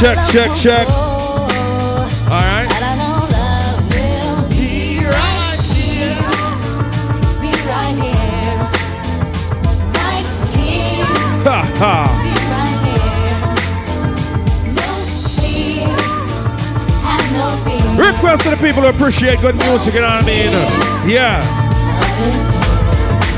check, check, check. All right. Ha ha. Request to the people who appreciate good music, you know what I mean? Yeah.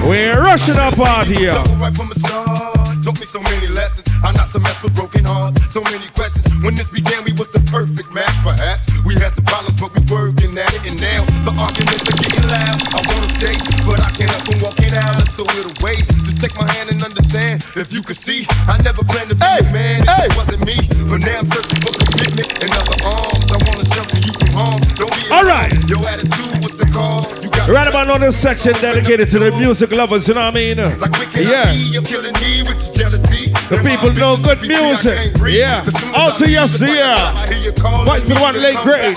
We're rushing our party here. Right from the start, taught me so many lessons. How not to mess with broken hearts. So many questions. When this began, we was the perfect match. Perhaps we had some problems, but we working at it. And now the arguments are getting loud. I wanna stay, but I can't help from walking out. Let's throw it away. Just take my hand and understand. If you could see, I never planned to be a man. It just wasn't me. But now I'm searching for commitment and other arms. I wanna shelter you from harm. Don't be All right. Your attitude was the cause. You got Right about now, this section dedicated to the music lovers, you know what I mean? like Yeah. The people know good music. Yeah. Out to your year. What's the one late grade?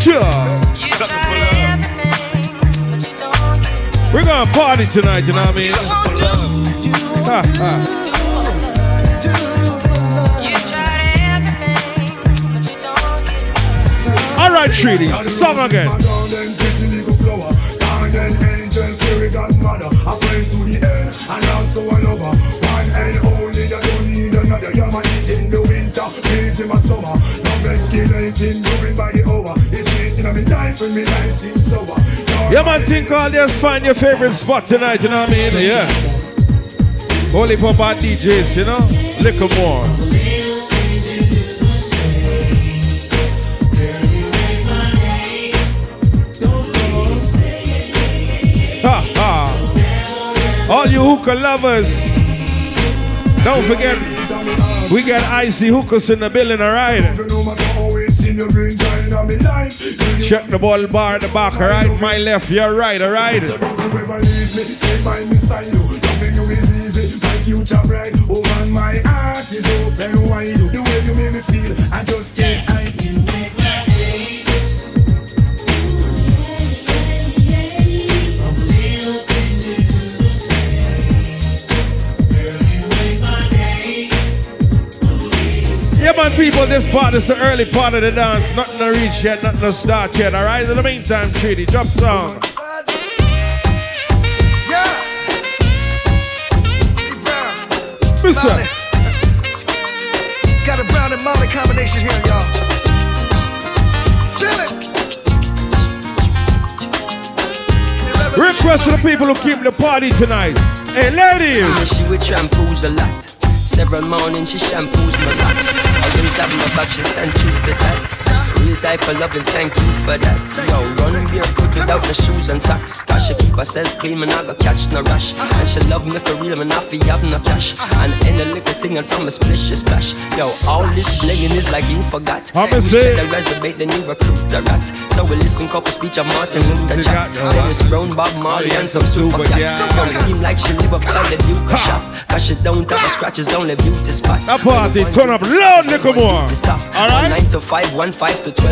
Sure. We're gonna party tonight, you know what I mean? Ha, ha. All right, Treaty, song again. And also a lover, one and only. You don't need another. You're my heat in the winter, breeze in my summer. Love escalating, moving by the hour. It's sweet in my life when me life seems. You're Yeah, man, think all just find your favorite spot tonight, you know what I mean? Yeah. Holy pop our DJs, you know? Little more. All you hookah lovers, don't forget, we got icy hookahs in the building, alright? Check the ball bar at the back, alright? My left, your right, alright? Future bright. Oh my heart is open wide. The way you make me feel, I just can't hide you. Yeah, man, people, this part is the early part of the dance. Nothing to reach yet, nothing to start yet, alright? In the meantime, Treaty, drop song. Mister. Molly. Got a brown and Molly combination here, y'all. Feel it. Request to the people who keep the party tonight. Hey, Yeah, ladies. Ah, she would shampoos a lot. Several mornings she shampoos my locks. I Always have my back, she stand true to that. Type of loving, thank you for that. Yo, run barefoot without the shoes and socks. Cause she keep herself clean, man, I got catch no rush. And she love me for real, man, I feel have no cash. And any little thing and from a splish, she splash. Yo, all this blinging is like you forgot. I'ma We say- the resume, the new recruit the rat. So we listen couple speech of Martin Luther chat. Dennis Brown, Bob Marley, and some super cats. Yo, it seem like she live upside the Duke shop. Cause she don't have a scratches, only beauty spots. A party, turn up loud, little more. All right? 9 to 5, 1 5 to 12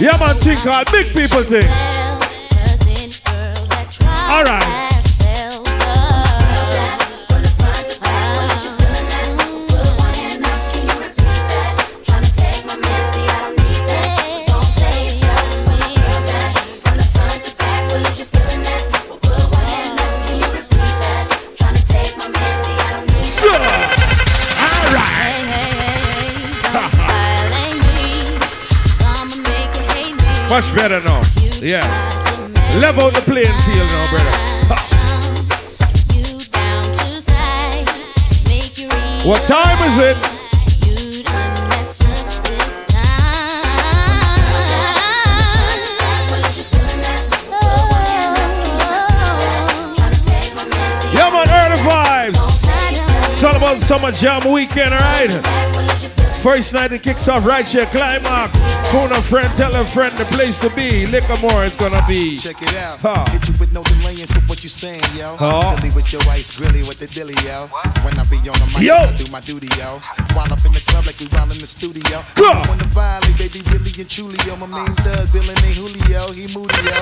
Yeah, man, think all big people think. Summer Jam Weekend, alright? First night it kicks off right here, climax. Phone a friend, tell a friend the place to be. Liquor more it's gonna be. Check it out. Huh. Hit you with no delaying, so what you saying, yo? Huh? Silly with your ice grilly with the dilly, yo. When I be on the mic, Yo. I do my duty, yo. While up in the club like we while in the studio. Go. I'm on the violate, baby, really and truly, yo. My main thug, Dylan ain't Julio, he moody, yo.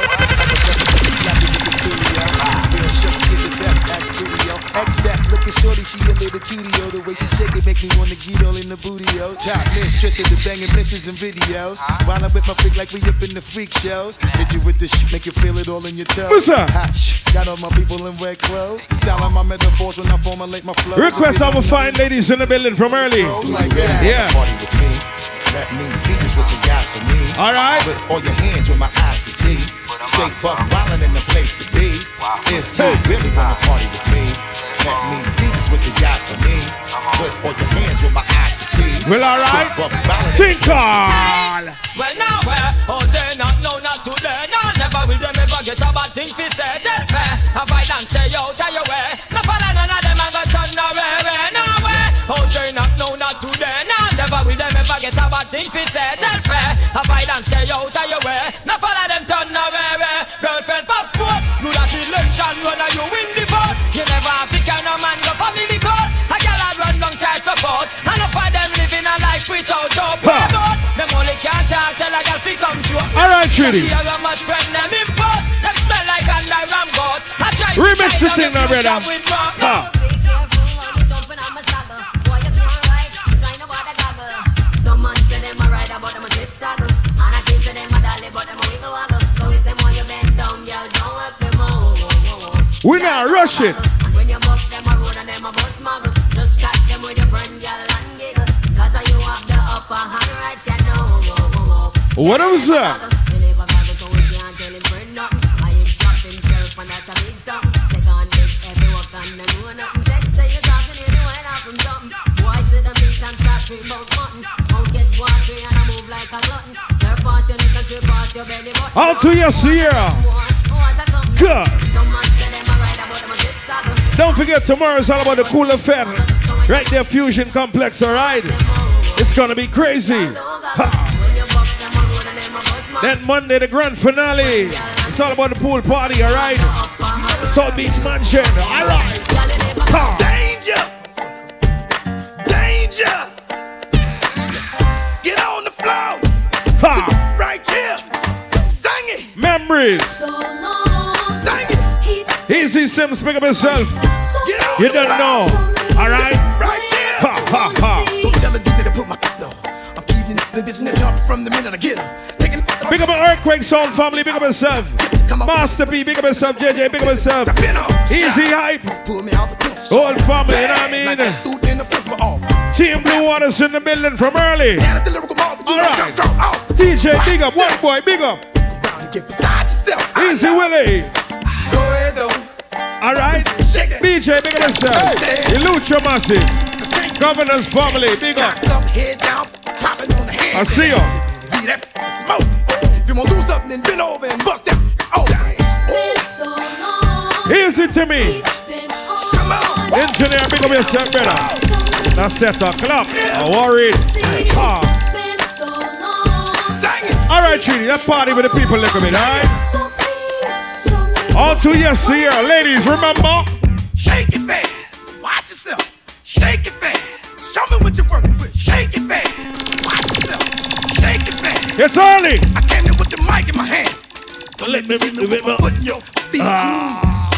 I'm a definitely slappy with the shucks, get the death, act yo. X that, look at shorty, she a little cutie, yo. The way she shake it make me wanna get all in the booty, yo. Top mistress of the banging misses and videos. While I'm with my freak like we up in the freak shows. Hit you with the shit, make you feel it all in your toes. What's up? Hot got all my people in red clothes. Telling my metaphors when I formulate my flow. Request our fine ladies in the building from early. Like that. Yeah. Party with me. Let me see just what you got for me. All right. Put all your hands where my eyes can see. Straight buck wildin' in the place to be. If you really wanna party with me, let me see just what you got for me. Put all your hands where my eyes can see. Well, all right. Straight buck wildin' in the Tinkle! Well, now where? Oh, say not, no, not today. No, never will them ever get a bad thing fi say. Tell fair. Have I done stay out of your way? No follow none of them and go turn away. Eh, way. Eh, no way. Oh, say not, never will them ever get a bad thing fi say. Tell fair. Have I done stay out of your way? No follow them turn away. way. Girlfriend pop sport. You that election run and you win the vote. You never have to carry no man go family court. A gal a run down child support. And enough of them living a life without hope. Ha. Them only can't talk till a girl fi come true. All right, Trudy. A much friend them import. Them smell like under ram god. I try to Remix the thing now, brother. We not rush it. When you buck them a road and them a bus muggle, just chat them with your friend, girl, and giggle. Cause you have the upper hand right, you know. What was that? You never goggle, so we can't tell him friend nothing. I him drop himself, and that's a big something. Take on big every walk and them know. Check, say you're talking, you know it from something. Boy, sit the beat and start dream about mutton. Out get watery and I move like a glutton. Sir, your neck and your belly button. Out to your Sierra. Good. Don't forget tomorrow is all about the cool affair. Right there, Fusion Complex, alright? It's gonna be crazy. Then Monday, the grand finale. It's all about the pool party, alright? South Beach Mansion, alright? Ha. Danger! Danger! Get on the floor! Ha. Right here! Sing it! Memories. Easy Sims, pick up yourself. You don't know. Alright? Right here! Ha ha ha. Don't tell the DJ to put my on. I'm keeping the the jump from the minute I get her. Taking Big up an earthquake sound family, big up yourself. Master P, big up yourself. JJ, big up yourself. Easy hype. Pull me out the pimp. Whole family, you know what I mean? student in the principal office. Team Blue Waters in the building from early. And at the lyrical marvel, you All know, right. drop, drop off. DJ, big up. One boy, big up. Down and get beside yourself. Easy. Willie. BJ, big up yourself. Hey. Ilucha Massive. Governor's family, big up. Up, head down, popping on the hand. I see ya. Leave that smoke. If you want to do something, then bend over and bust that. Oh, Easy to me. Engineer, big up yourself, brother. Now set a clap. I worried. Ah. Sing it. All right, Trini, that party with the people look at me, all right? On to yes here. Ladies, remember? It's early. I came in with the mic in my hand. Don't let me me- with my foot in your feet. Ah.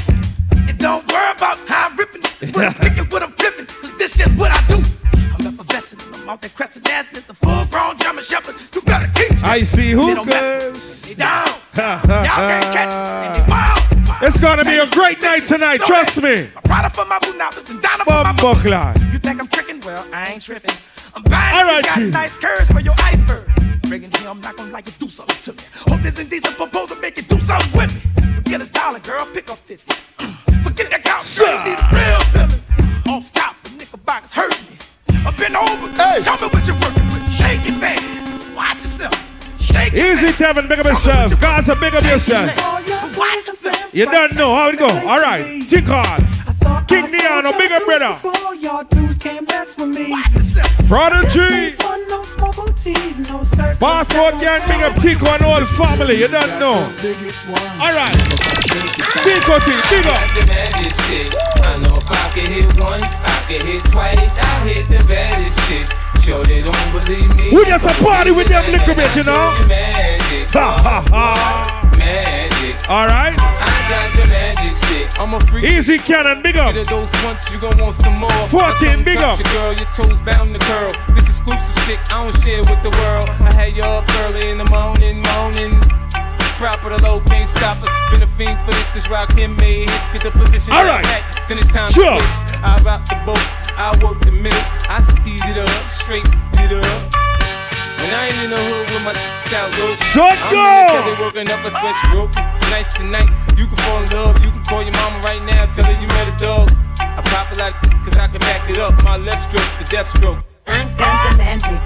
And don't worry about how I'm ripping. What I'm picking, what I'm flipping. Cause this just what I do. I'm effervescent. I'm out there crescent assness. A full grown German shepherd. You better keep I see mess hookahs. down. Y'all can't catch me. Wild. It's gonna be a great night tonight, trust me. I'm proud of for my boonappers and down for my clock. You think I'm tricking? Well, I ain't tripping. I'm buying All you got nice curves for your iceberg. Bringing here, I'm not gonna like it, do something to me. Hope this indecent proposal make you do something with me. Forget a dollar, girl, pick up 50. Forget that couch, girl, you need a real feeling. Off top, the knickerbockers hurt me. I've been over, show me what you're working with. Shake it fast, watch yourself. Shake it Easy, fast. Tevin, big up yourself. Gaza, big up yourself. Watch. You don't know how it go. All right, tick on. I thought King Neano, big up brother. Before y'all dudes can't mess with me. Prodigy. Passport gang, big up Tico and all family. You don't know. Biggest one. All right. Tico T, big up. I know if I can hit once, I can hit twice. I hit the baddest chicks. Sure they don't believe me. We just a party with them little bit, you know. Show Ha ha ha. Magic. All right. I got the magic stick. I'm a freak. Easy Cannon, big up. Get a once, you gon' want some more. 14, big up. Your girl, your toes bound to curl. This exclusive stick, I don't share with the world. I had you up early in the morning, morning. Proper the low, can't stop us. Been a fiend for this, is rock him made hits. Get the position All right right. back, then it's time Sure. to switch. I rock the boat, I work the middle, I speed it up, straight it up. When I ain't in the hood with my out low. Shut I'm go! in the telly working up a sweat stroke. Tonight's the night. You can fall in love. You can call your mama right now. Tell her you met a dog. I pop it like cause I can back it up. My left stroke's the death stroke. I got the magic.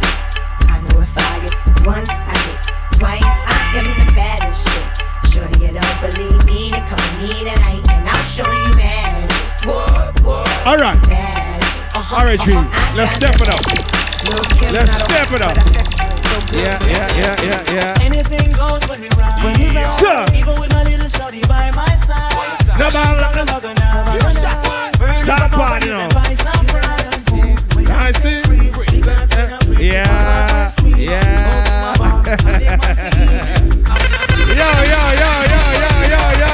I know if I get once, I get twice. I am the baddest chick. Shorty, you don't believe me, then come to me tonight and I'll show you magic. What, what, All right. magic. All right, uh-huh, Tree. Uh-huh. Let's step it up. Let's step it up. but I sex so good. Yeah, yeah, yeah, yeah, yeah. Anything goes when we ride. When we ride. Even with my little shorty by my side. No, man, I'm no, not gonna have a night. Burn Stop up a party body now. and buy some pride. I see. Yeah, yeah. yo, yo, yo, yo, yo, yo, yo.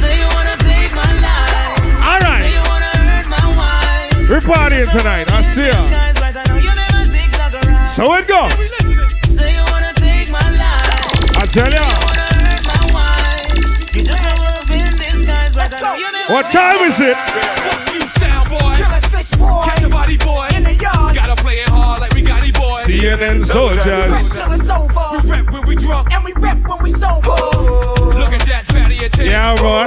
Say you wanna take my life. All Say right. you wanna hurt my wife. We're partying tonight. I see ya. So it go. Say you wanna take my life. I tell ya. Wanna hurt my wife. You just have a in disguise, right? I know you What time is it? You sound boy. Killer snitch boy. Catch the body boy. In the yard. Gotta play it hard like we got any boy. CNN soldiers. We rap when we drunk. And we rep when we sober. Look at that fatty attention. Yeah, boy.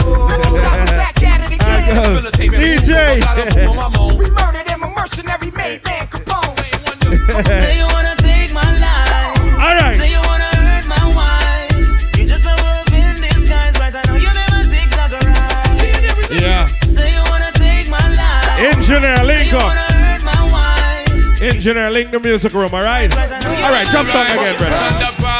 Shot back at it again. Facilitate me. DJ. Got a boom on my moan. We murdered him, a mercenary made man Capone. Say you wanna take my life. All Say you wanna hurt my wife. You just a wolf in disguise, right? I know you never zigzag around. Yeah. Say you wanna take my life. Engineer, link up. wanna hurt my wife. Engineer, link the music room, all right? All right, jump song again, brother.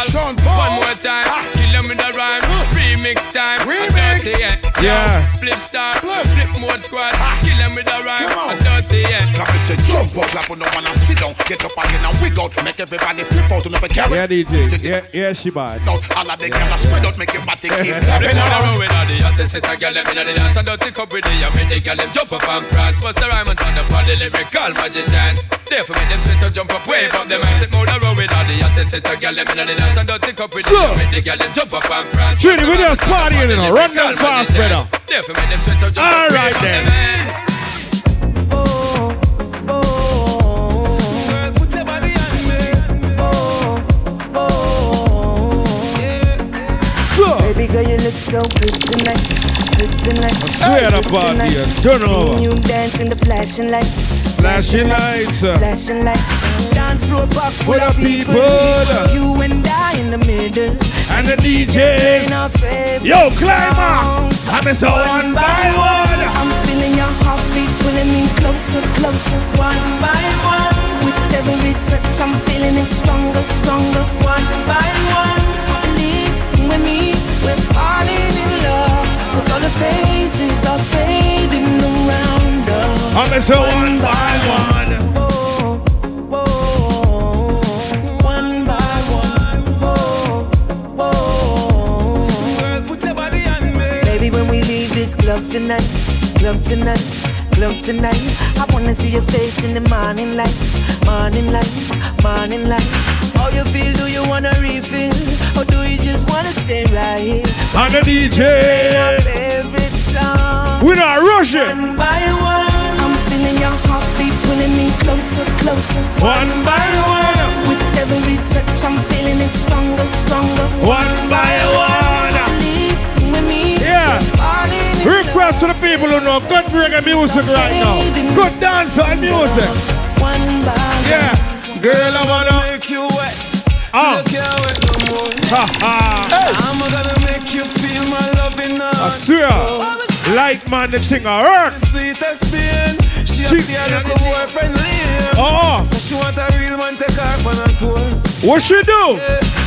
Sean Paul. One more time. Kill them with the rhyme. Remix time. Remix. Dirty, yeah. Yeah. Flip star. Flip mode squad. ah. Kill them with the rhyme. Come on. Dirty, yeah. Come and say jump up, clap on no one and sit down. Get up again and wig out. Make everybody flip out and never carry. Yeah, DJ. Yeah, yeah, she bad. Out. All of the can spread out, make your body keep Flip clapping on the out. road with all the hottest set of girl them inna the dance and dirty cup with the I make the girl them jump up and prance. Bust the rhyme and turn up all the lyrical magicians. Therefore make them sweat to jump up, wave up them hands. Flip on the road with all the hottest set of girl them inna the dance and dirty cup with the So. I make the girl them jump up and prance. Trini, Bust the we rhyme just and turn up partying, all the you know. Run lyrical them fast, magicians. Brother. Therefore make them sweat to jump All up, right wave up then. them hands. Girl, put your body on me. So, Baby girl, you look so good tonight. Good tonight. I swear to God, dear. Turn over. Seeing you dance in the flashing lights. Flashing lights. uh, Flashing lights. Dance floor box full of people. people. You and I in the middle. And the DJs. Yo, climax. I'm a so one by one. I'm feeling your heartbeat pulling me closer, closer, one by one. With every touch, I'm feeling it stronger, stronger, one by one. Believe with me, we're falling in love. Cause all the faces are fading around us. I'm a so one by one. Oh, this club tonight, club tonight, club tonight, I wanna see your face in the morning light, morning light, morning light. How you feel? Do you wanna refill, or do you just wanna stay right here? And the Our DJ. favorite song. We're not rushing. One by one, I'm feeling your heartbeat pulling me closer, closer. One by one. With every touch, I'm feeling it stronger, stronger. One by one. Believe with me. Yeah. falling in Request to the people who know good reggae music right now. Good dancehall music. One by one. Yeah. Girl, I wanna. Make you wet. Ah. Till you can't wait no more. Ha ha. I'm gonna make you feel my love I swear. Like man, the thing a work. Sweetest pain. She a She- see her little boyfriend leave. Oh. So she want a real man take her on a tour. What she do?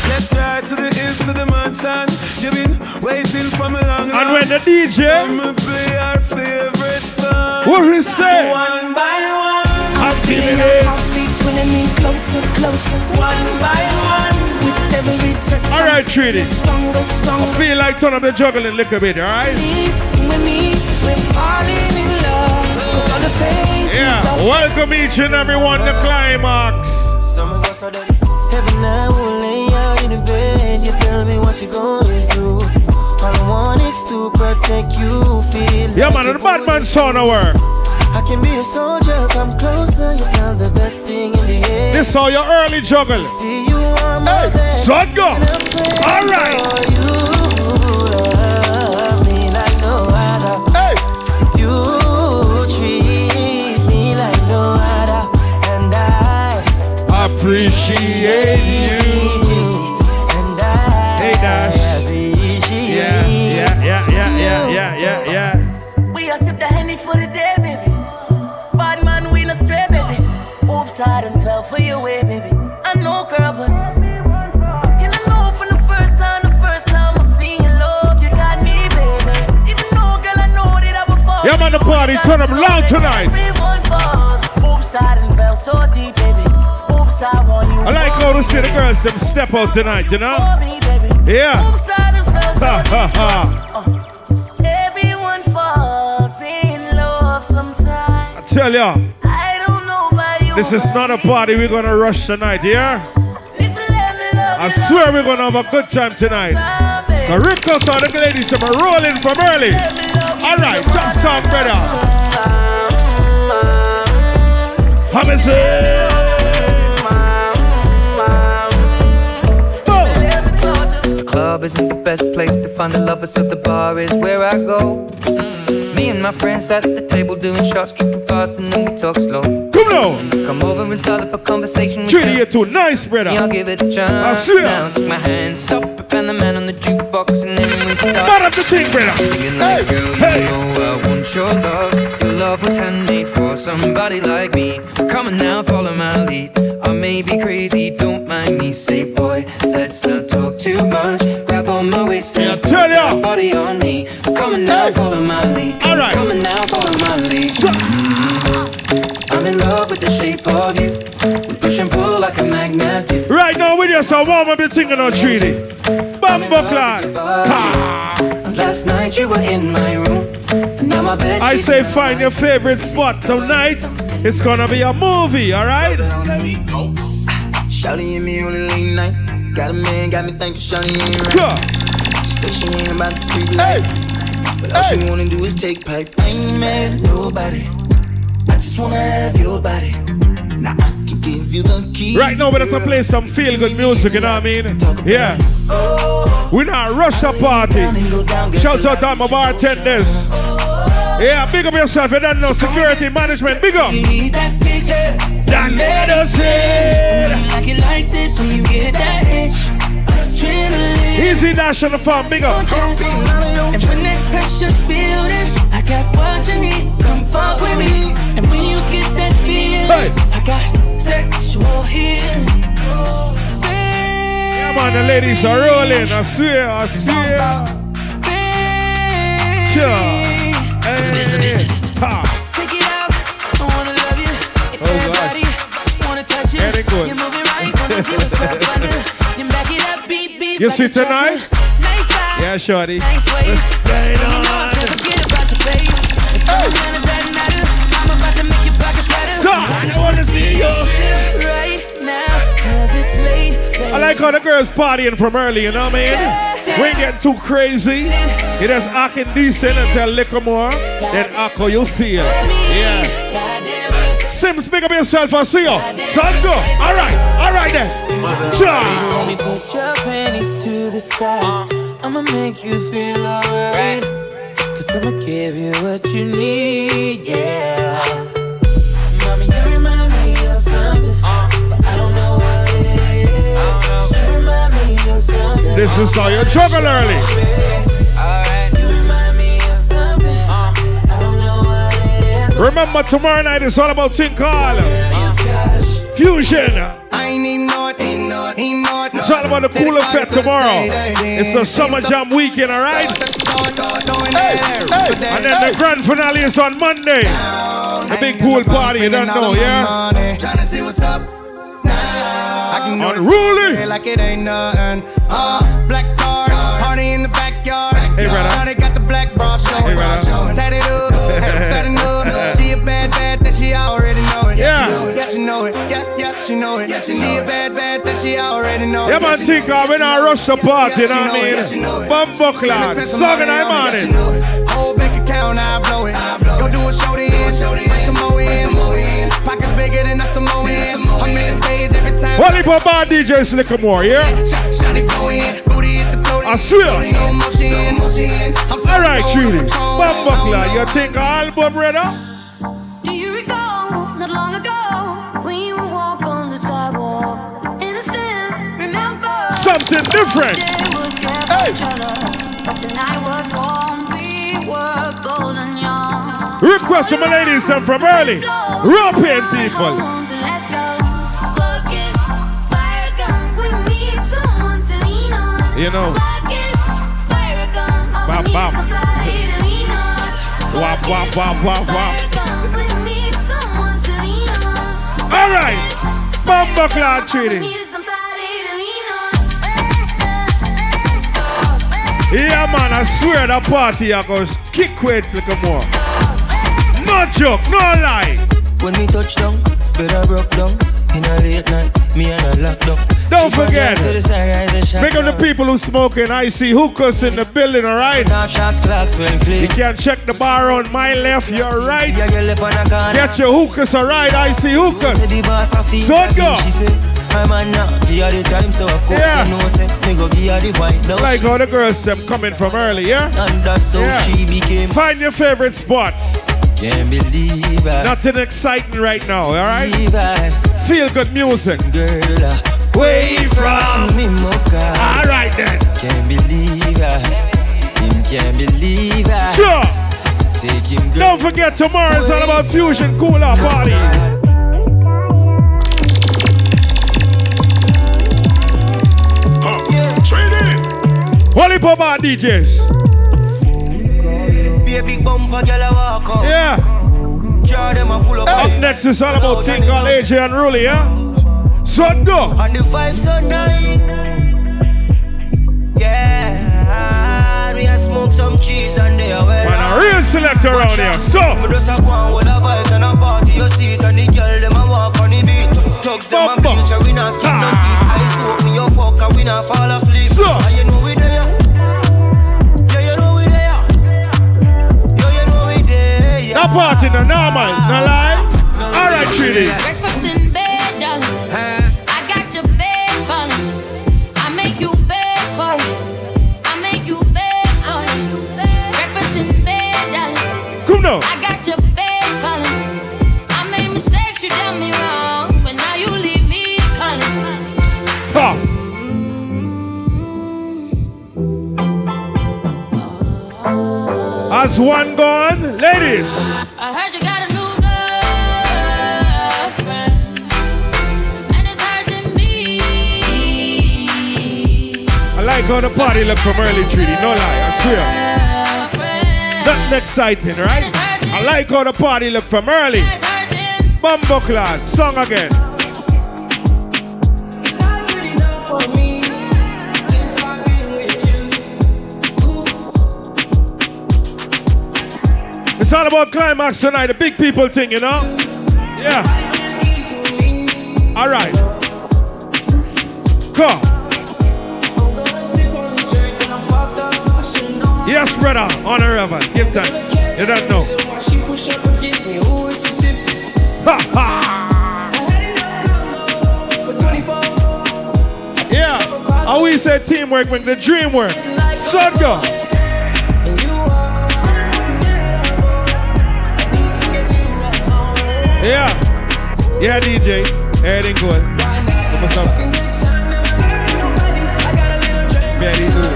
Let's ride to the east to the mansion. You've been waiting for me long. And when the DJ, me play our favorite song. what he say? One by one. I'm feeling Feeling it. a heartbeat pulling me closer, closer. One by one. With every touch. All right, I'm Trini. feeling Stronger, stronger. Feel like turn up the juggling a little bit, alright? Believe with me, we're falling in love. With all the faces Yeah. Welcome each and everyone to Climax. Some of us are done. Every night what you're going through. All I want is to protect you. Feel Yeah, like man, the Batman sound of work. I can be a soldier, come closer. You smell the best thing in the air. This how your early juggle. See you on my bed. Son, go. All right. You love I done fell for your way, eh, baby. I know, girl, but and I know from the first time, the first time I seen your love, you got me, baby. Even though, girl, I know that I before. Yeah, man, the party turn up loud tonight. Oops, I done fell so deep, baby. Oops, I want you. I like how to see the girls them step out tonight, you know? for me, baby. Yeah. Oops, I done fell so Ha, ha, deep. ha. Uh, Everyone falls in love sometime. I tell ya, this is not a party we're gonna rush tonight, yeah? I swear we're gonna have a good time tonight. The Ricos are the ladies that are rolling from early. Alright, jump song, brother. Say? Club isn't the best place to find the lovers, so the bar is where I go. Me and my friends sat at the table doing shots, tripping fast, and then we talk slow. Come on. Come over and start up a conversation. just you too nice, brother. me, I'll give it a chance. I swear. Now take my hand, stop it, and the man on the jukebox, and then we start. Start up the thing, brother. Singing like, girl, you know I want your love. Your love was handmade for somebody like me. Come on now, follow my lead. I may be crazy, don't mind me. Say, boy, let's not talk too much. Grab on my waist and put tell ya. body on me. Right now, with us, I want to be thinking of treaty. Bumbo clan. Last night you were in my room. And now my bed I sheets say are find your favorite spot tonight. It's gonna be a movie, alright? Shawty and me on a late night. Got a man, got me thinking Shawty ain't right. She say she ain't about to treat hey. But all she wanna do is take pipe. I ain't mad at nobody. I just wanna have your body. Now I can give you the key. Right now, we're gonna play some feel good music, you know what I mean? Yeah. We're not rush the party. Shouts out to my bartenders. Yeah, big up yourself. You don't know security management. Big up. That medicine. You like it like this, and you get that itch. Adrenaline. Easy national farm. Big up. And when that pressure's building, I got what you need. Come fuck with me. And when you get that feeling, I got sexual healing. Yeah, man, the ladies are rolling. I swear, I swear. Sure. Hey. Ha. Take it out. I wanna love you. Oh, gosh. Everybody wanna touch you. Very good. You're moving right. Wanna see what's up under. Then back it up, beat, beat. You see tonight? Nice style. Yeah, shorty. Nice ways. What's going You know I on? forget about your face. I wanna see you. Right now, cause it's late. I like how the girls partying from early, you know what I mean? We ain't getting too crazy. You just acting decent until little more. Then act how you feel. Yeah. Sims, big up yourself, I see you. Son, go. All right. All right then. Cha. Let put your panties to the side. I'ma make you feel alright. Cause I'ma give you what you need, yeah. Something. This is how you juggle early. You remind me of something. Remember, tomorrow night is all about thing called Fusion. I ain't even know it, ain't know ain't know. It's all about the cool effect tomorrow. It's the summer jam weekend, alright? And then the grand finale is on Monday. The big pool party, you don't know, yeah? Tryna see what's up. Nah, I can know Unruly. it like it ain't nothing. Uh, black card, party in the backyard. Hey, brother. Shawty got the black bra showing. Hey, brother. Tatted up, fat enough. She a bad, bad, that she already know it. Yeah. Yeah, she know it. Yeah, yeah, she know it. She a bad, bad, that she already know it. Yeah, man, think of when I rush the party, you know what I mean? Bumbo clad, song in the morning. Whole bank account, I blow it. Go do a show then. Bring some more in. Pockets bigger than a Samoan. I'm in the stage every time. One heap of bad DJs, little more, yeah? Shawty go in. Booty hit the floor. I swear. Slow motion, motion. I'm so Alright, cold, Trudy. control, Bumbo hold clad, on. you think album, brother? Do you recall not long ago when you would walk on the sidewalk? Innocent, remember? Something different. Day was scared for each other, but the night was warm. We were bold and young. Request from my ladies and from early. European people. You know. Bop, bop. Wap, wap, wap, wap, wap. All right. Bumbo clad treaty. Yeah, man, I swear that party I go kick with little more. No joke, no lie. When we touch down, better broke down. In a late night, me and a lockdown. Don't forget, to the sunrise and shut Big up the people who smoking see hookahs in the building, alright? Half shots, clocks well clean. You can check the bar on my left, you're right. Yeah, you lip on a corner. Get your hookahs, alright? Icy hookahs. Say the boss a feel Son go. She man now, give her the time, so of course Yeah. you know, say, me go give her the wine. Now Like how the girls them coming from early, yeah? And that's how Yeah. she became. Find your favorite spot. Can't believe I. Nothing exciting right now, alright? I. Feel good music. Girl, uh, Way from. me mocha. Alright then. Can't believe I. Him can't believe I. Sure. Take him girl. Don't forget tomorrow is all about fusion cooler party. Holy Papa DJs. A big bumper, girl, I walk out. Yeah. Car them pull up. Up next is all about called AJ and Rully, yeah? So go. And the vibe so nice. Yeah. We a smoke some cheese and they are well. Man, a real selector around here. So. Me just on with a vibes and a party. You see it and the girl them a walk on the beat. Thugs them a bleach and we not skip no teeth. I soak me your fuck and we not fall asleep. So. And you know we there. There. Yeah. That party no normal, no lie. Alright, Treaty. Breakfast in bed, darling. I got your bed falling. I make you bed for it. I make you bed for it. Breakfast in bed, darling. Come now. I got your bed falling. I made mistakes, you done me wrong, but now you leave me calling. Ha. Mm-hmm. As one gone, ladies. Like how the party look from early treaty, no lie, I swear. Nothing exciting, right? I like how the party look from early. Bumbo clad, song again. It's all about climax tonight, the big people thing, you know? Yeah. All right. Come. Yes, brother. Honor ever. Give thanks. You don't know. Ha ha. Yeah. How we say teamwork make the dream work. Son go. Yeah. Yeah, DJ. Everything good. What's up? Right. How will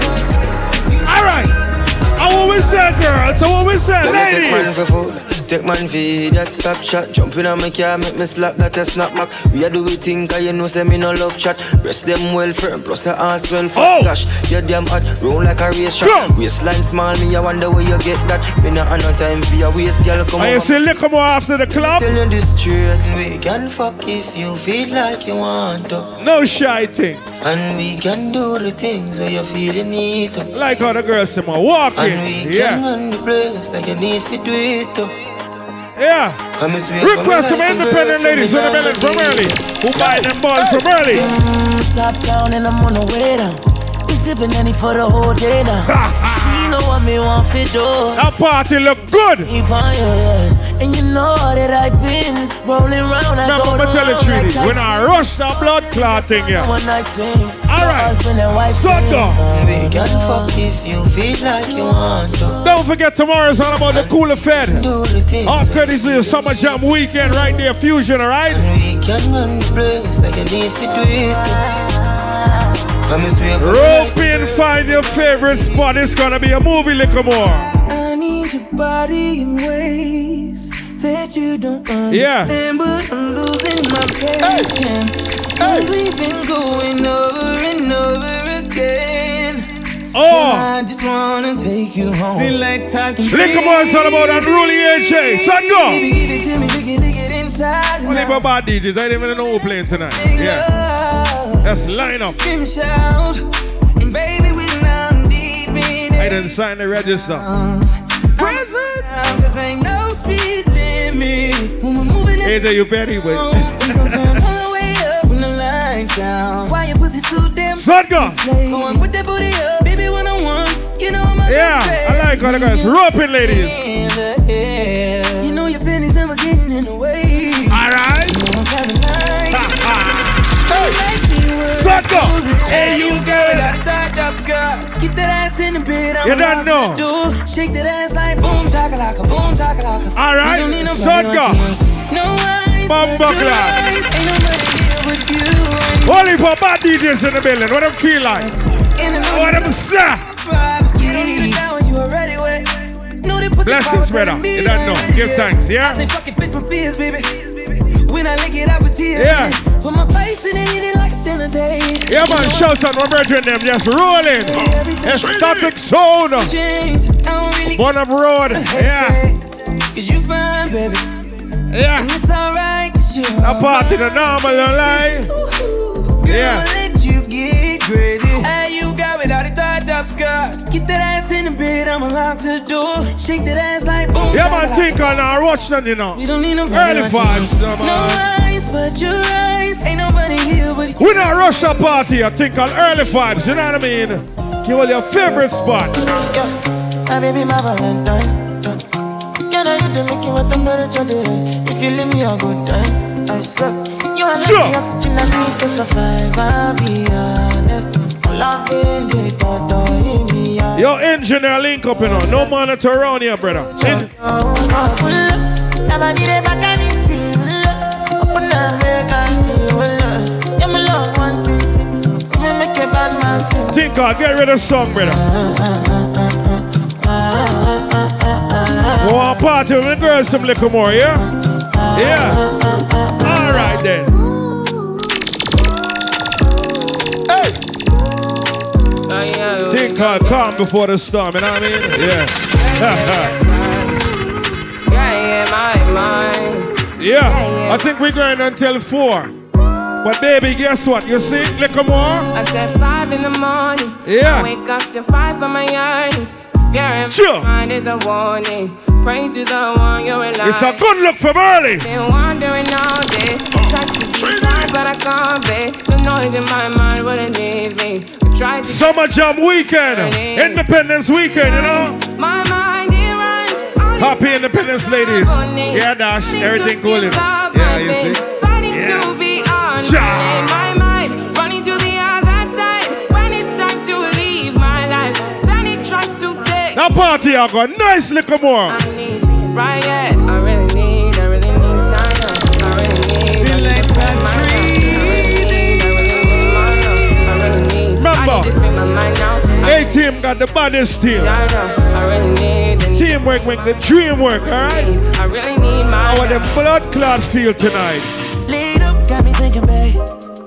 we say, girl? So what we say, Let me take man ladies? for. Take man for that stop chat. Jumping on my car, make me slap that a snap back. We a do we think, cause you know say me no love chat. Breast them well firm, plus the ass well fat. Oh. Gosh, you damn hot, roll like a race shot. Waistline small, me I wonder where you get that. Me not have no time for your waist, girl. Come Are you over. still little more after the club? Tell you this straight, we can fuck if you feel like you want to. No shy thing. And we can do the things where you feel you need to. Like how the girls say, "Man, walk And we in. can Yeah. run the place like you need to do it to. Yeah. Come and swear Request for from like independent girls ladies in in the the building from early. Who buy them balls from early? Mm, top down and I'm on the way down. We sipping any for the whole day now. she know what me want for do. That party look good. Keep on, yeah, yeah. And you know that I've been rolling round. I Remember, go I'm tell you, round like Trudy, when I rush that blood clot thing, yeah. One night thing. All right. Husband and wife Son We can fuck if you feel like you want to. Don't forget tomorrow's all about the cooler fed. Do the things All credits to the Summer Jam weekend right there, Fusion, alright? we can run the place like you need to do it to. Come and swear for me like Rope in, find your favorite spot. It's gonna be a movie, little more. I need your body in ways that you don't Yeah. understand, but I'm losing my patience. Cause we've been going over and over again. Oh. And I just wanna take you home. Select a Little more is all about unruly AJ. Son, Baby, go. give it to me, lick it, lick it inside. Only about bad DJs. I didn't even know who playing tonight. Yeah. Let's line up. Scream shout. And baby, we're now deep in I didn't sign the register. Present. AJ, you very well. We gon' turn all the way up when the lights down. Why your pussy so damn Son, go. Going with that booty up, baby, when I want. You know I'm a Yeah, I like how the guys roping ladies. In the air. You know your pennies never getting in the way. Alright. You know I'm Caroline. Go. Hey, you girl. Get that ass in the bed. I'm You don't know. Do. Shake that ass like boom, chakalaka, boom, chakalaka. All right, You don't need nobody son, on go. yours. No eyes, Bumbo but clap. Ain't nobody here but you. Only for bad DJs in the building. What them feel like? What them say? privacy. You don't need a shower, you already wet. Know that pussy Blessings, brother. You don't know. Give thanks, yeah? I say fucking bitch my fears, baby. When I lick it, I with tears. Yeah. Put my face in it, eat it like a dinner date. Yeah, man. Shouts out my brethren them. Just rolling. Static zone. Change. I don't really One up road. Yeah. Cause you fine, baby. Yeah. And it's alright, cause you A party the normal no lie. Girl, Yeah. I'ma let you get crazy. Hey, you got without a tied up skirt. Get that ass in the bed, I'ma lock the door. Shake that ass like boom. Yeah, man. Think on our watch none, you know. We don't need no Early vibes, no, No eyes but your eyes. Ain't nobody here but you. We not rush a party. I think on early vibes. You know what I mean? Give us your favorite spot. Yeah, My baby, my Valentine. Can I you to make you what temperature it is? If you leave me a good time, I swear. You are like Sure. the oxygen I need to survive. I'll be honest. Your engineer link up, you know. No monitor around here, brother. In- Think God, get rid of song, brother. We want party with the girls some little more, yeah? Yeah. All right then. God, calm before the storm, you know what I mean? Yeah. Yeah, yeah, my mind. yeah. I think we're going until four. But baby, guess what? You see, little more. I said five in the morning. Yeah. I wake up to five for my yearnings. Fear Sure. my mind is a warning. Pray to the one you rely. It's a good look from early. Been wandering all day. Tried to be but I can't be. The noise in my mind wouldn't leave me. I tried to Summer Jam weekend. Independence weekend, you know? my mind runs. Happy Independence, ladies. Yeah, Dash. Everything cool, you know? Yeah, you see? Yeah. to be on Ja. in my mind, running to the other side. When it's time to leave my life, then it tries to take. That party I got nice little more. Got the body team. I I really need Teamwork make the dream work, alright? I really need my How the blood clot feel tonight? Lead up, got me thinking, babe.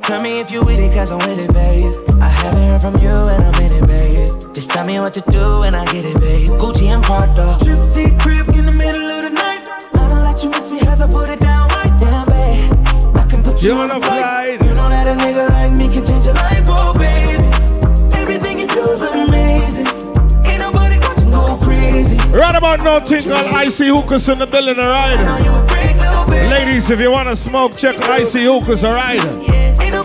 Tell me if you with it, cause I'm with it, babe. I haven't heard from you and I'm in it, babe. Just tell me what to do and I get it, babe. Gucci and Prada. Trip to the crib in the middle of the night. I don't let you miss me as I put it down right down, babe. I can put you, You on on a a flight. You know that a nigga like me can change your life, oh, baby. Right about now, think on Icy Hookahs in the building, alright? Ladies, if you want to smoke, check Icy Hookahs, alright?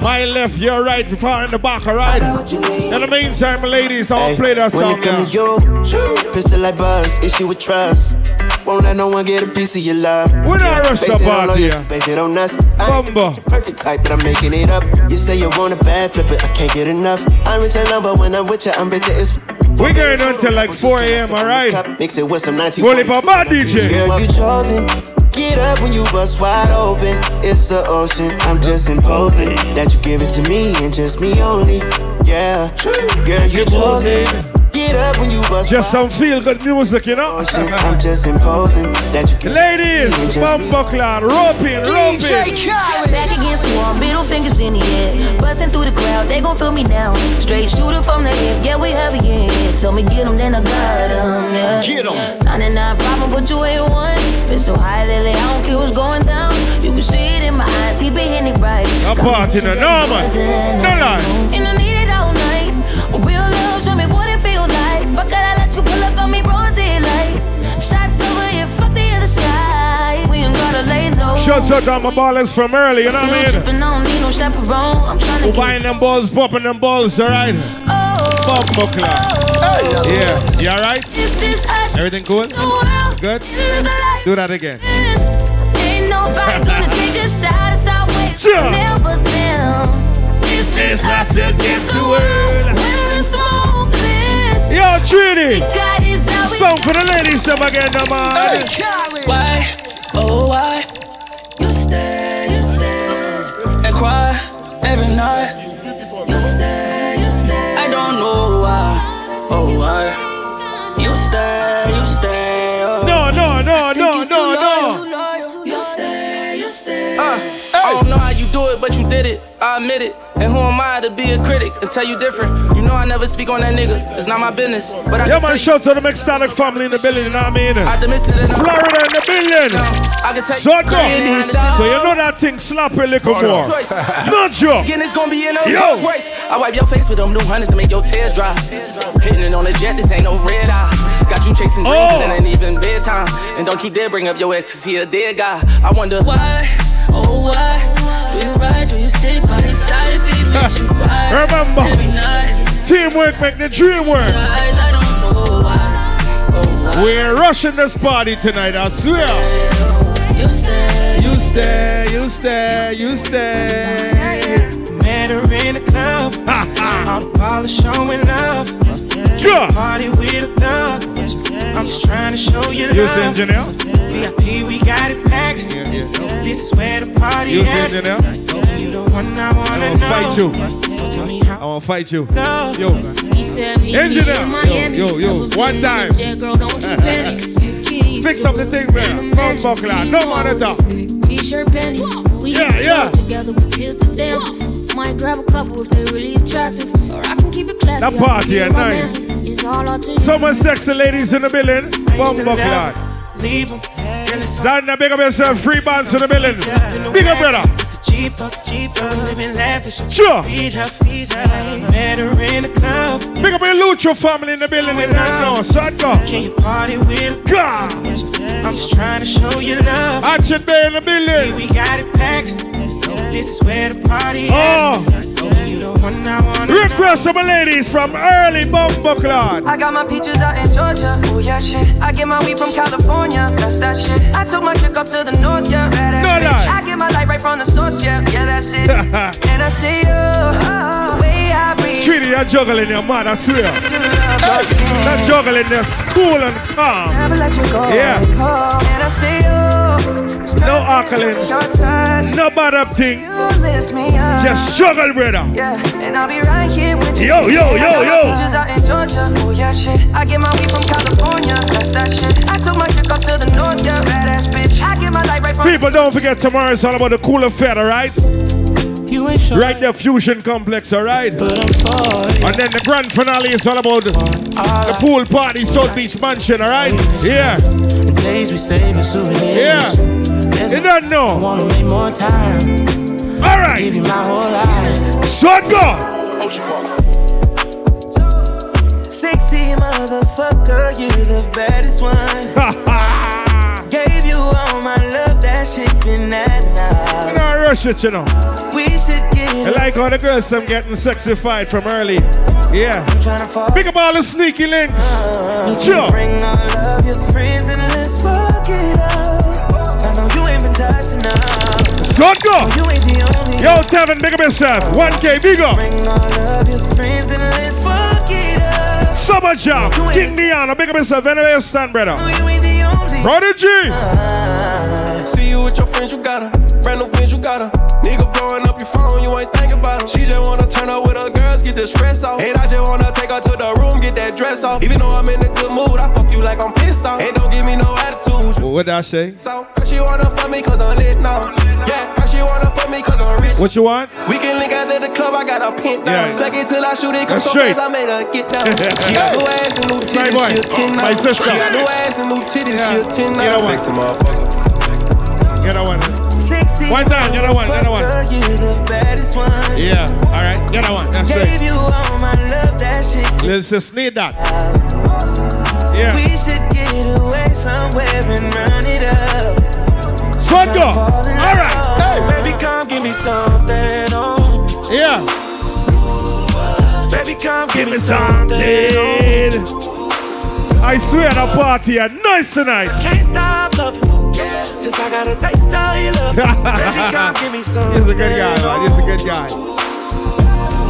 My left, your right, far in the back, alright? In the meantime, ladies, I'll play that song now. you, pistol like buzz, issue with trust. Won't let no one get a piece of your love. We not rush the party, yeah. Base it on us. Ain't perfect type, but I'm making it up. You say you want a bad flip it, I can't get enough. I'm rich and love, but when I'm with you, I'm bitter as f- We going until like 4 a.m., alright? Mix it with some 19. Holy Papa DJ. Girl, you chosen. Get up when you bust wide open. It's the ocean. I'm just imposing that you give it to me and just me only. Yeah. Girl, you chosen. Get up when you bust Just some feel good music, you know? Oh, I'm just imposing that you give Ladies, bumper cloud, roping, roping. Back against the wall, middle fingers in the air. Busting through the crowd, they gon' feel me now. Straight shooter from the hip, yeah, we heavy, yeah. Told me get 'em, then I got 'em, yeah. Get 'em. 99 problem, but you ain't one. Been so high lately, I don't care what's going down. You can see it in my eyes, he been hitting it right. A Got me party, no, wishing no, man. No lie. And I need it all night. Real love, show me what it feel like. Fuck it, I let you pull up on me, broad daylight. Shots over here, fuck the other side. We ain't gotta lay low. Shots out on my ballers from early, you know what I mean? Tripping, I don't need no chaperone. I'm trying to Who buying them balls, popping them balls, alright? Oh. Bumper cloud. Yeah, you alright? It's just us. Everything cool? Good? Do that again. Ain't nobody gonna take a shot. It's our way. Sure. Never them. It's just us against the world. Yo, Trini! God is how we Song for the ladies, them again, no man. Why, oh why, you stay, you stay, and cry every night. You stay, you stay. I don't know why, oh why, you stay, you stay. Oh. No, no, no, no, no, no. You stay, you stay. Uh, do it, but you did it. I admit it. And who am I to be a critic and tell you different? You know I never speak on that nigga. It's not my business. But I Yeah, can man, shout to the McStarlick family in the building, you know what I mean? I dismissed it in Florida in the building. I can tell So you go. So you know that thing slap a little more. Choice. No joke. Again, it's gonna be in a Yo. Rolls Royce. I wipe your face with them new hundreds to make your tears dry. Hitting it on the jet, this ain't no red eye. Got you chasing dreams Oh. and it ain't even bedtime. And don't you dare bring up your ex cause he a dead guy. I wonder why, oh why, do you ride, do you stick by his side if he makes you cry? Remember, teamwork make the dream work. eyes, I don't know oh, why. We're rushing this party tonight, I swear. You stay, You stay, you stay, you stay. met her in the club. All the polish showing love. Yeah. Party with a thug. I'm just trying to show you You love. the engineer? VIP, we got it packed. This is where the party You the at. engineer? You the one I wanna I know. wanna fight you. So tell me how. I wanna fight you. No. Yo, man. He said, meet me Engineer. in Miami. Yo, yo, yo. One feeling time. girl, don't you panic. Fix up the thing, man. Phone buckle out. No man at all. T-shirt panties. We Yeah, yeah. together. We tilt the dancers. Might grab a couple if they really attractive. Or I can keep it classy. That party keep at night. romantic. It's all out to you. So much sexy ladies in the building. Phone buckle out. Leave 'em. And it's big up yourself. Free bands in the building. Big up, brother. Jeep up, up, living lavish. Sure. Feed her, feed her. Met her in the club. Big up your Lucho family in the building right now. Son, go. Can you party with God. I'm just trying to show you love. Action Bay in the building. We got it packed. This is where the party Oh. at. You the one I wanna Request some ladies from early bumper cloud. I got my peaches out in Georgia. Oh yeah, shit. I get my weed from California. That's that shit. I took my chick up to the north, yeah. No lie. I get my light right from the source, yeah. Yeah, that's it. and I see you. The way I breathe. Treaty, you're juggling your man, I swear. That juggling is cool and calm. Never let you go. Yeah. Oh, and I see you. There's No alkalins. No bad up thing. lift me up. Just struggle, brother. Yeah, and I'll be right here with you. Yo, yo, yo, yo. Out in Georgia. Oh yeah, shit. I get my weed from California. That's that shit. I took my chick up to the north, yeah. Badass bitch. I get my life right from People, don't forget tomorrow is all about the Cooler Fest, alright? Right there, Fusion Complex, alright? And then the grand finale is all about the pool party, South Beach Mansion, alright? Yeah. Days we save as souvenirs. Yeah. You don't know. I wanna make more time. Alright. Give you my whole life. Go. Sexy motherfucker, you the baddest one. You I it, you know. We should get I like how the girls I'm getting sexified from early. Yeah. Big up all the sneaky links. Uh, sure. Bring all of your friends and let's fuck it up. I know you ain't been touched enough. So go. Oh, you ain't the only Yo, Tevin, big up yourself. 1K, big up. Bring all of your friends and let's fuck it up. Summer Jam, King Diana, big up yourself. Anywhere you stand, brother. Prodigy. See you with your friends, you got her. Brand new wins, you got her. Nigga blowing up your phone, you ain't thinking about her. She just wanna turn up with her girls, get the stress off. And I just wanna take her to the room, get that dress off. Even though I'm in a good mood, I fuck you like I'm pissed off. And don't give me no attitude. What did I say? So, she wanna fuck me cause I'm lit now. Yeah, her she wanna fuck me cause I'm rich. What you want? We can link out at the club, I got a pin down. Yeah. Second till I shoot it, come That's so straight. fast, I made her get down. she got new ass and new titties, boy. she a 10 now. My sister. She got new ass and new titties, Yeah. she a 10 Get now. one. Sexy motherfucker. Get that one. One down, get that one, get that one. You the baddest one. Yeah, alright, get that one. That's Gave right. you all my love, that shit. Let's just need that. Yeah. We should get away somewhere and run it up. So go. Alright. Hey, baby, come give me something. Oh. Yeah. Baby, come give, Give me me something. something. Oh. I swear the party are nice tonight. Can't stop loving. Since I got a taste of your love. Baby, come give me something. He's a good guy, man. He's a good guy.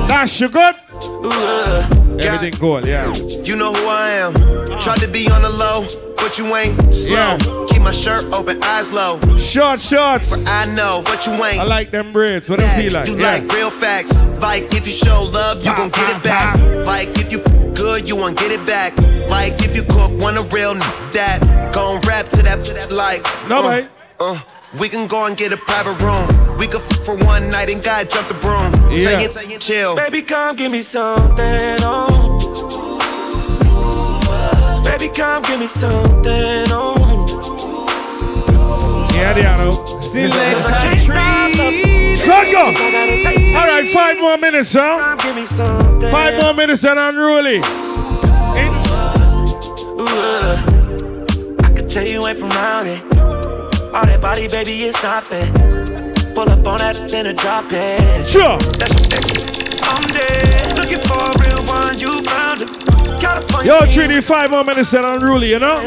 Dash, you good? Uh, Everything cool, yeah. You know who I am. Tried to be on the low, but you ain't slow. Yeah. Keep my shirt open, eyes low. Short shorts. I know, but you ain't. I like them braids. What do you feel like? You Yeah. like real facts. Like if you show love, you gon' get it back. Like if you f- good, you won't get it back. Like if you cook, want a real n- that. Gon' rap to that, to that like. No, uh, mate. Uh, we can go and get a private room. We could f- for one night and God jump the broom. Yeah. Say it, say it, chill. Baby, come give me something. Oh. Baby, come give me something. Oh. Yeah, Diano. See, legs can't stop loving. So go. Since I a taste All right, five more minutes, huh? Come give me something. Five more minutes and unruly. Ooh, uh, I could tell you ain't from round it. All that body, baby, it's not fair. Pull up on that, then a drop it. Sure. That's your ex. I'm dead. Looking for a real one, you found it. California. Yo, Trinity, five more minutes and unruly, you know?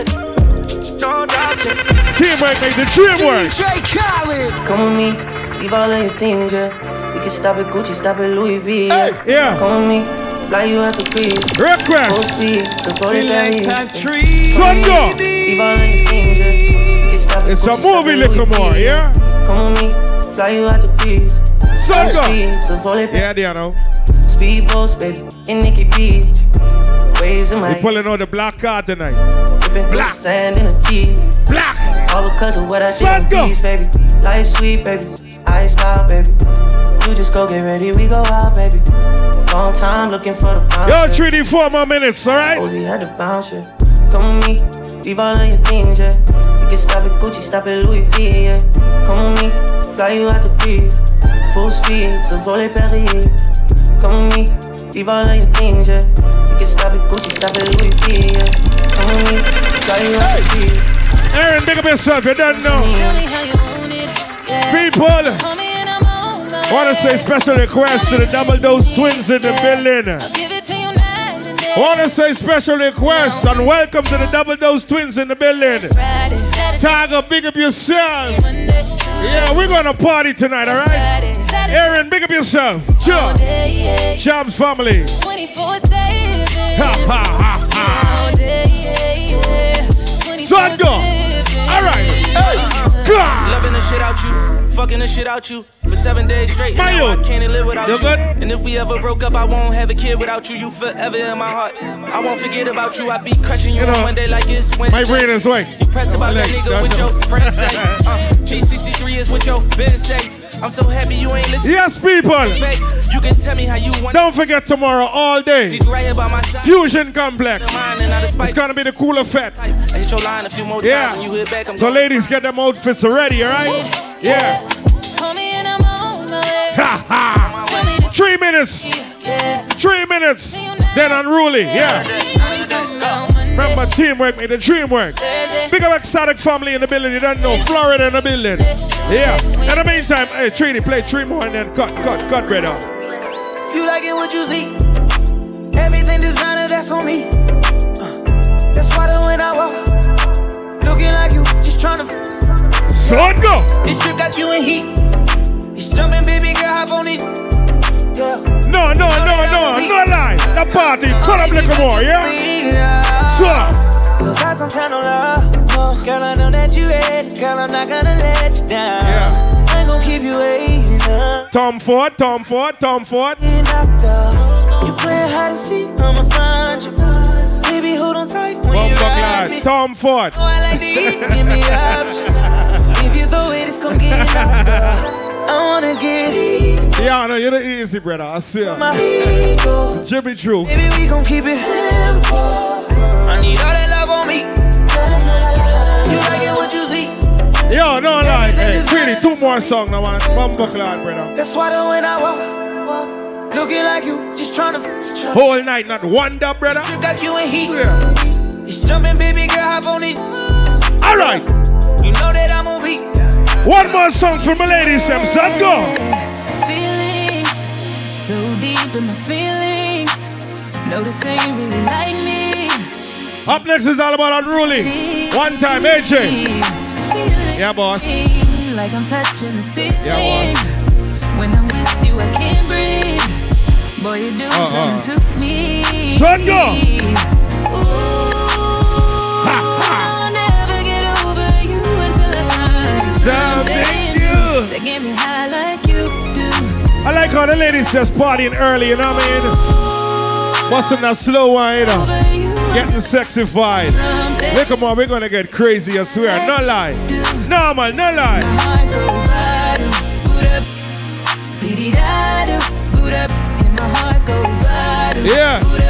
No doubt it. Teamwork make the dream work. DJ Khaled. Come with me, leave all of your things, yeah. We can stop at Gucci, stop at Louis V. Yeah. yeah. Come with me, fly you out the crib. Request. Full speed, so for the Select belly. Son, go. Leave all of your things, yeah. We can stop It's a movie, little more, yeah? Come with me, fly you out the crib. Son, Full go. speed, so for the Yeah, Diano. Speedboats, baby, in Nikki Beach. Waves in my We pulling out the black card tonight. Black sand in a Jeep. Black. All because of what I did Son, on baby. Life sweet, baby. I style, baby. You just go get ready, we go out, baby. Long time looking for the bounce. Yo, baby. Trinity, four more minutes, all right? Ozzy had to bounce, yeah. Come with me, leave all of your things, yeah. We can stop at Gucci, stop at Louis V, yeah. Come with me, fly you out the breeze. Full speed, so volley Perrier. Come with me, leave all of your things, yeah. We can stop at Gucci, stop at Louis V, yeah. Come with me, fly you out the breeze. Aaron, big up yourself, you don't know. Tell me how you want it. Yeah. People, my want to say special request to the Double Dose Twins in the building. Day. Want to say special request and welcome to the Double Dose Twins in the building. Tiger, big up yourself. Yeah, we're going to party tonight, all right? Aaron, big up yourself. Sure. Champs family. 24 7. Ha, ha, ha, ha. 24 Son, go. All right. Hey. Loving the shit out you, fucking the shit out you for seven days straight. And I can't live without You you. good? And if we ever broke up, I won't have a kid without you. You forever in my heart. I won't forget about you. I be crushing you, You know, on Monday like it's Wednesday. My brain is weak. You pressed about that nigga with your friends say. Uh, G63 is what your business say. I'm so happy you ain't listening. Yes, people. You can tell me how you want. Don't forget tomorrow all day. Right by my side. Fusion Complex. Mine and out of spite. It's gonna be the Cooler Fest. I hit your line a few more times and you hit back. So ladies, get them outfits ready, alright? Yeah. Call me and I'm on my way. Ha ha. Tell me to Three minutes. Three minutes. Then unruly. Yeah. I ain't talking about Monday. Remember, teamwork made the dream work. Big up exotic family in the building. You don't know Florida in the building. Yeah. In the meantime, hey, Trini, play three more and then cut, cut, cut, brother. You like it what you see. Everything designer, that's on me. Uh, that's why the when I walk, looking like you, just tryna. So it go. This trip got you in heat. It's jumping, baby girl, hop on it. Yeah. No, no, no, no, no lie. The party, cut up little more, yeah? So, Cause I some kind of love. Girl, I know that you ready. Girl, I'm not gonna let you down. Yeah. I ain't gonna keep you waiting. Uh. Tom Ford, Tom Ford, Tom Ford. You knocked up. You playing hide and seek, I'ma find you. Baby, hold on tight when you ride me. Tom Ford. Oh, I like to eat, give me options. If you throw it, get up. I wanna get it. Yeah, no, you're the easy, brother. I see ya. Jimmy True. Baby, we gon' keep it simple. I need all that love on me. You like it what you see. Yo, no lie. Hey, Trini, two more songs now, man. Bumper class, brother. That's why the when I walk, looking like you, just tryna. tryna Whole night, not one dub, brother. You got you in heat. It's jumping, baby girl, hop on it. All right. You know that I'm on beat. One more song for my ladies, them son. Go. Feelings so deep in my feelings. No, this ain't really like me. Up next is all about unruly. One time, AJ. Yeah, boss. Like I'm touching the ceiling. Yeah, when I'm with you, I can't breathe. Boy, you do Uh-uh. something to me. Son, go. Ooh, Something new that get me high like you do. I like how the ladies just partying early, you know what I mean? Busting that slow one, you know. Getting sexy vibe. Look on, we're gonna get crazy, I swear. No lie. No, man, no lie. Beady-da-do, boot up, and my heart go bada. Yeah. Boot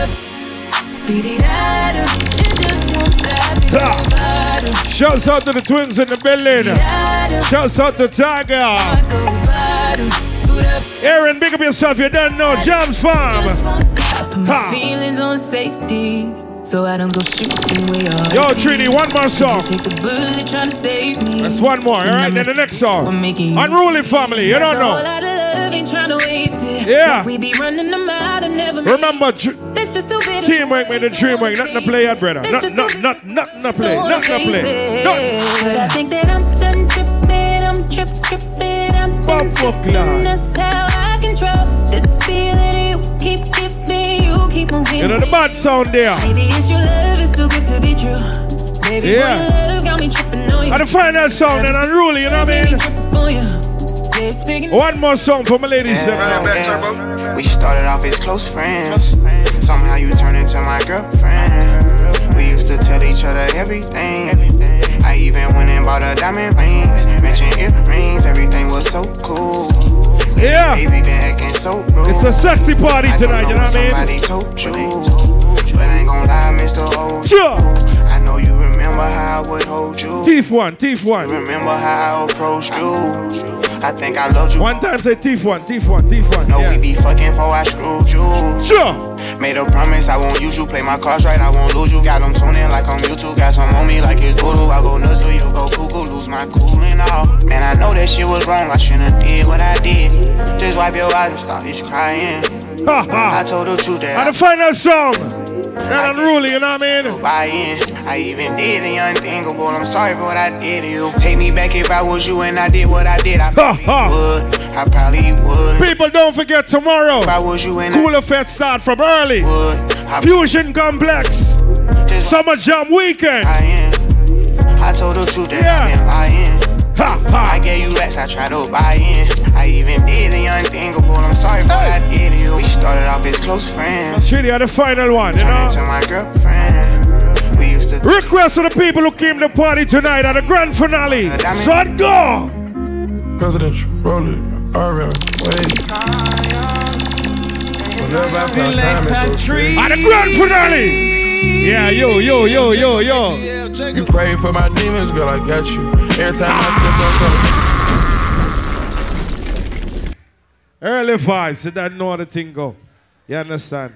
Shouts out to the twins in the building. Shouts out to Tiger. Aaron, big up yourself. You don't know Jams Farm. Feelings on safety, so I don't go shooting way off. Yo, Trini, one more song. That's one more, all right? Then the next song. Unruly Family. You don't know. Lot of love, ain't trying to waste it. Yeah. We be running them out and never Remember, dr- That's just too bitter. teamwork made the dream work. Nothing to play yet, brother. Not, not, not, nothing to play. Nothing to play. Nothing. But I think that I'm done tripping, I'm trip tripping, I'm been sipping. That's how I control this feeling you keep giving, you keep on You know the bad sound there. Maybe it's your love, it's too good to be true. Baby, Yeah. boy, your love got me tripping on you. And the final song, then unruly, you know what I mean? One more song for my ladies. Yeah. We started off as close friends. Somehow you turned into my girlfriend. We used to tell each other everything. I even went and bought her diamond rings, matching earrings. Everything was so cool. Yeah. Baby been acting so rude. It's a sexy party tonight, you know what I mean? Somebody told you, but I ain't gon' lie, Mr. Old. Sure. I know you remember how I would hold you. Teeth one, teeth one. Remember how I approached you. I think I loved you. One time say teeth one, teeth one, teeth one. No, Yeah. we be fucking before I screwed you. Sure. Made a promise I won't use you. Play my cards right, I won't lose you. Got them tuning like I'm YouTube. Got some on me like it's voodoo. I go nuts till you go cuckoo. Lose my cool and all. Man, I know that shit was wrong. I shouldn't did what I did. Just wipe your eyes and stop this crying. Ha ha. I told the truth that And the final song. Unruly, you know what I mean? buy in. I even did the unthinkable. I'm sorry for what I did to you. Take me back if I was you and I did what I did. I probably would. I probably would. People, don't forget tomorrow. If I was you and Cooler Fest start from early. I Fusion Complex. Summer Jam Weekend. I told the truth that I've been lying. Ha, ha. I gave you blacks, I try to buy in. I even did a young thing, go I'm sorry, but I did it. We started off as close friends. Chili are the final one, you Turned know. into my girlfriend. We used to Request to the people who came to the party tonight at the grand finale. Son, go! Presidential, roll it, RM, wait. Whenever I find time, it's. At the grand finale! Yeah, yo, yo, yo, yo, yo. You pray for my demons, girl, I got you. Every time I step up, Early vibes, so that know how the thing go. You understand?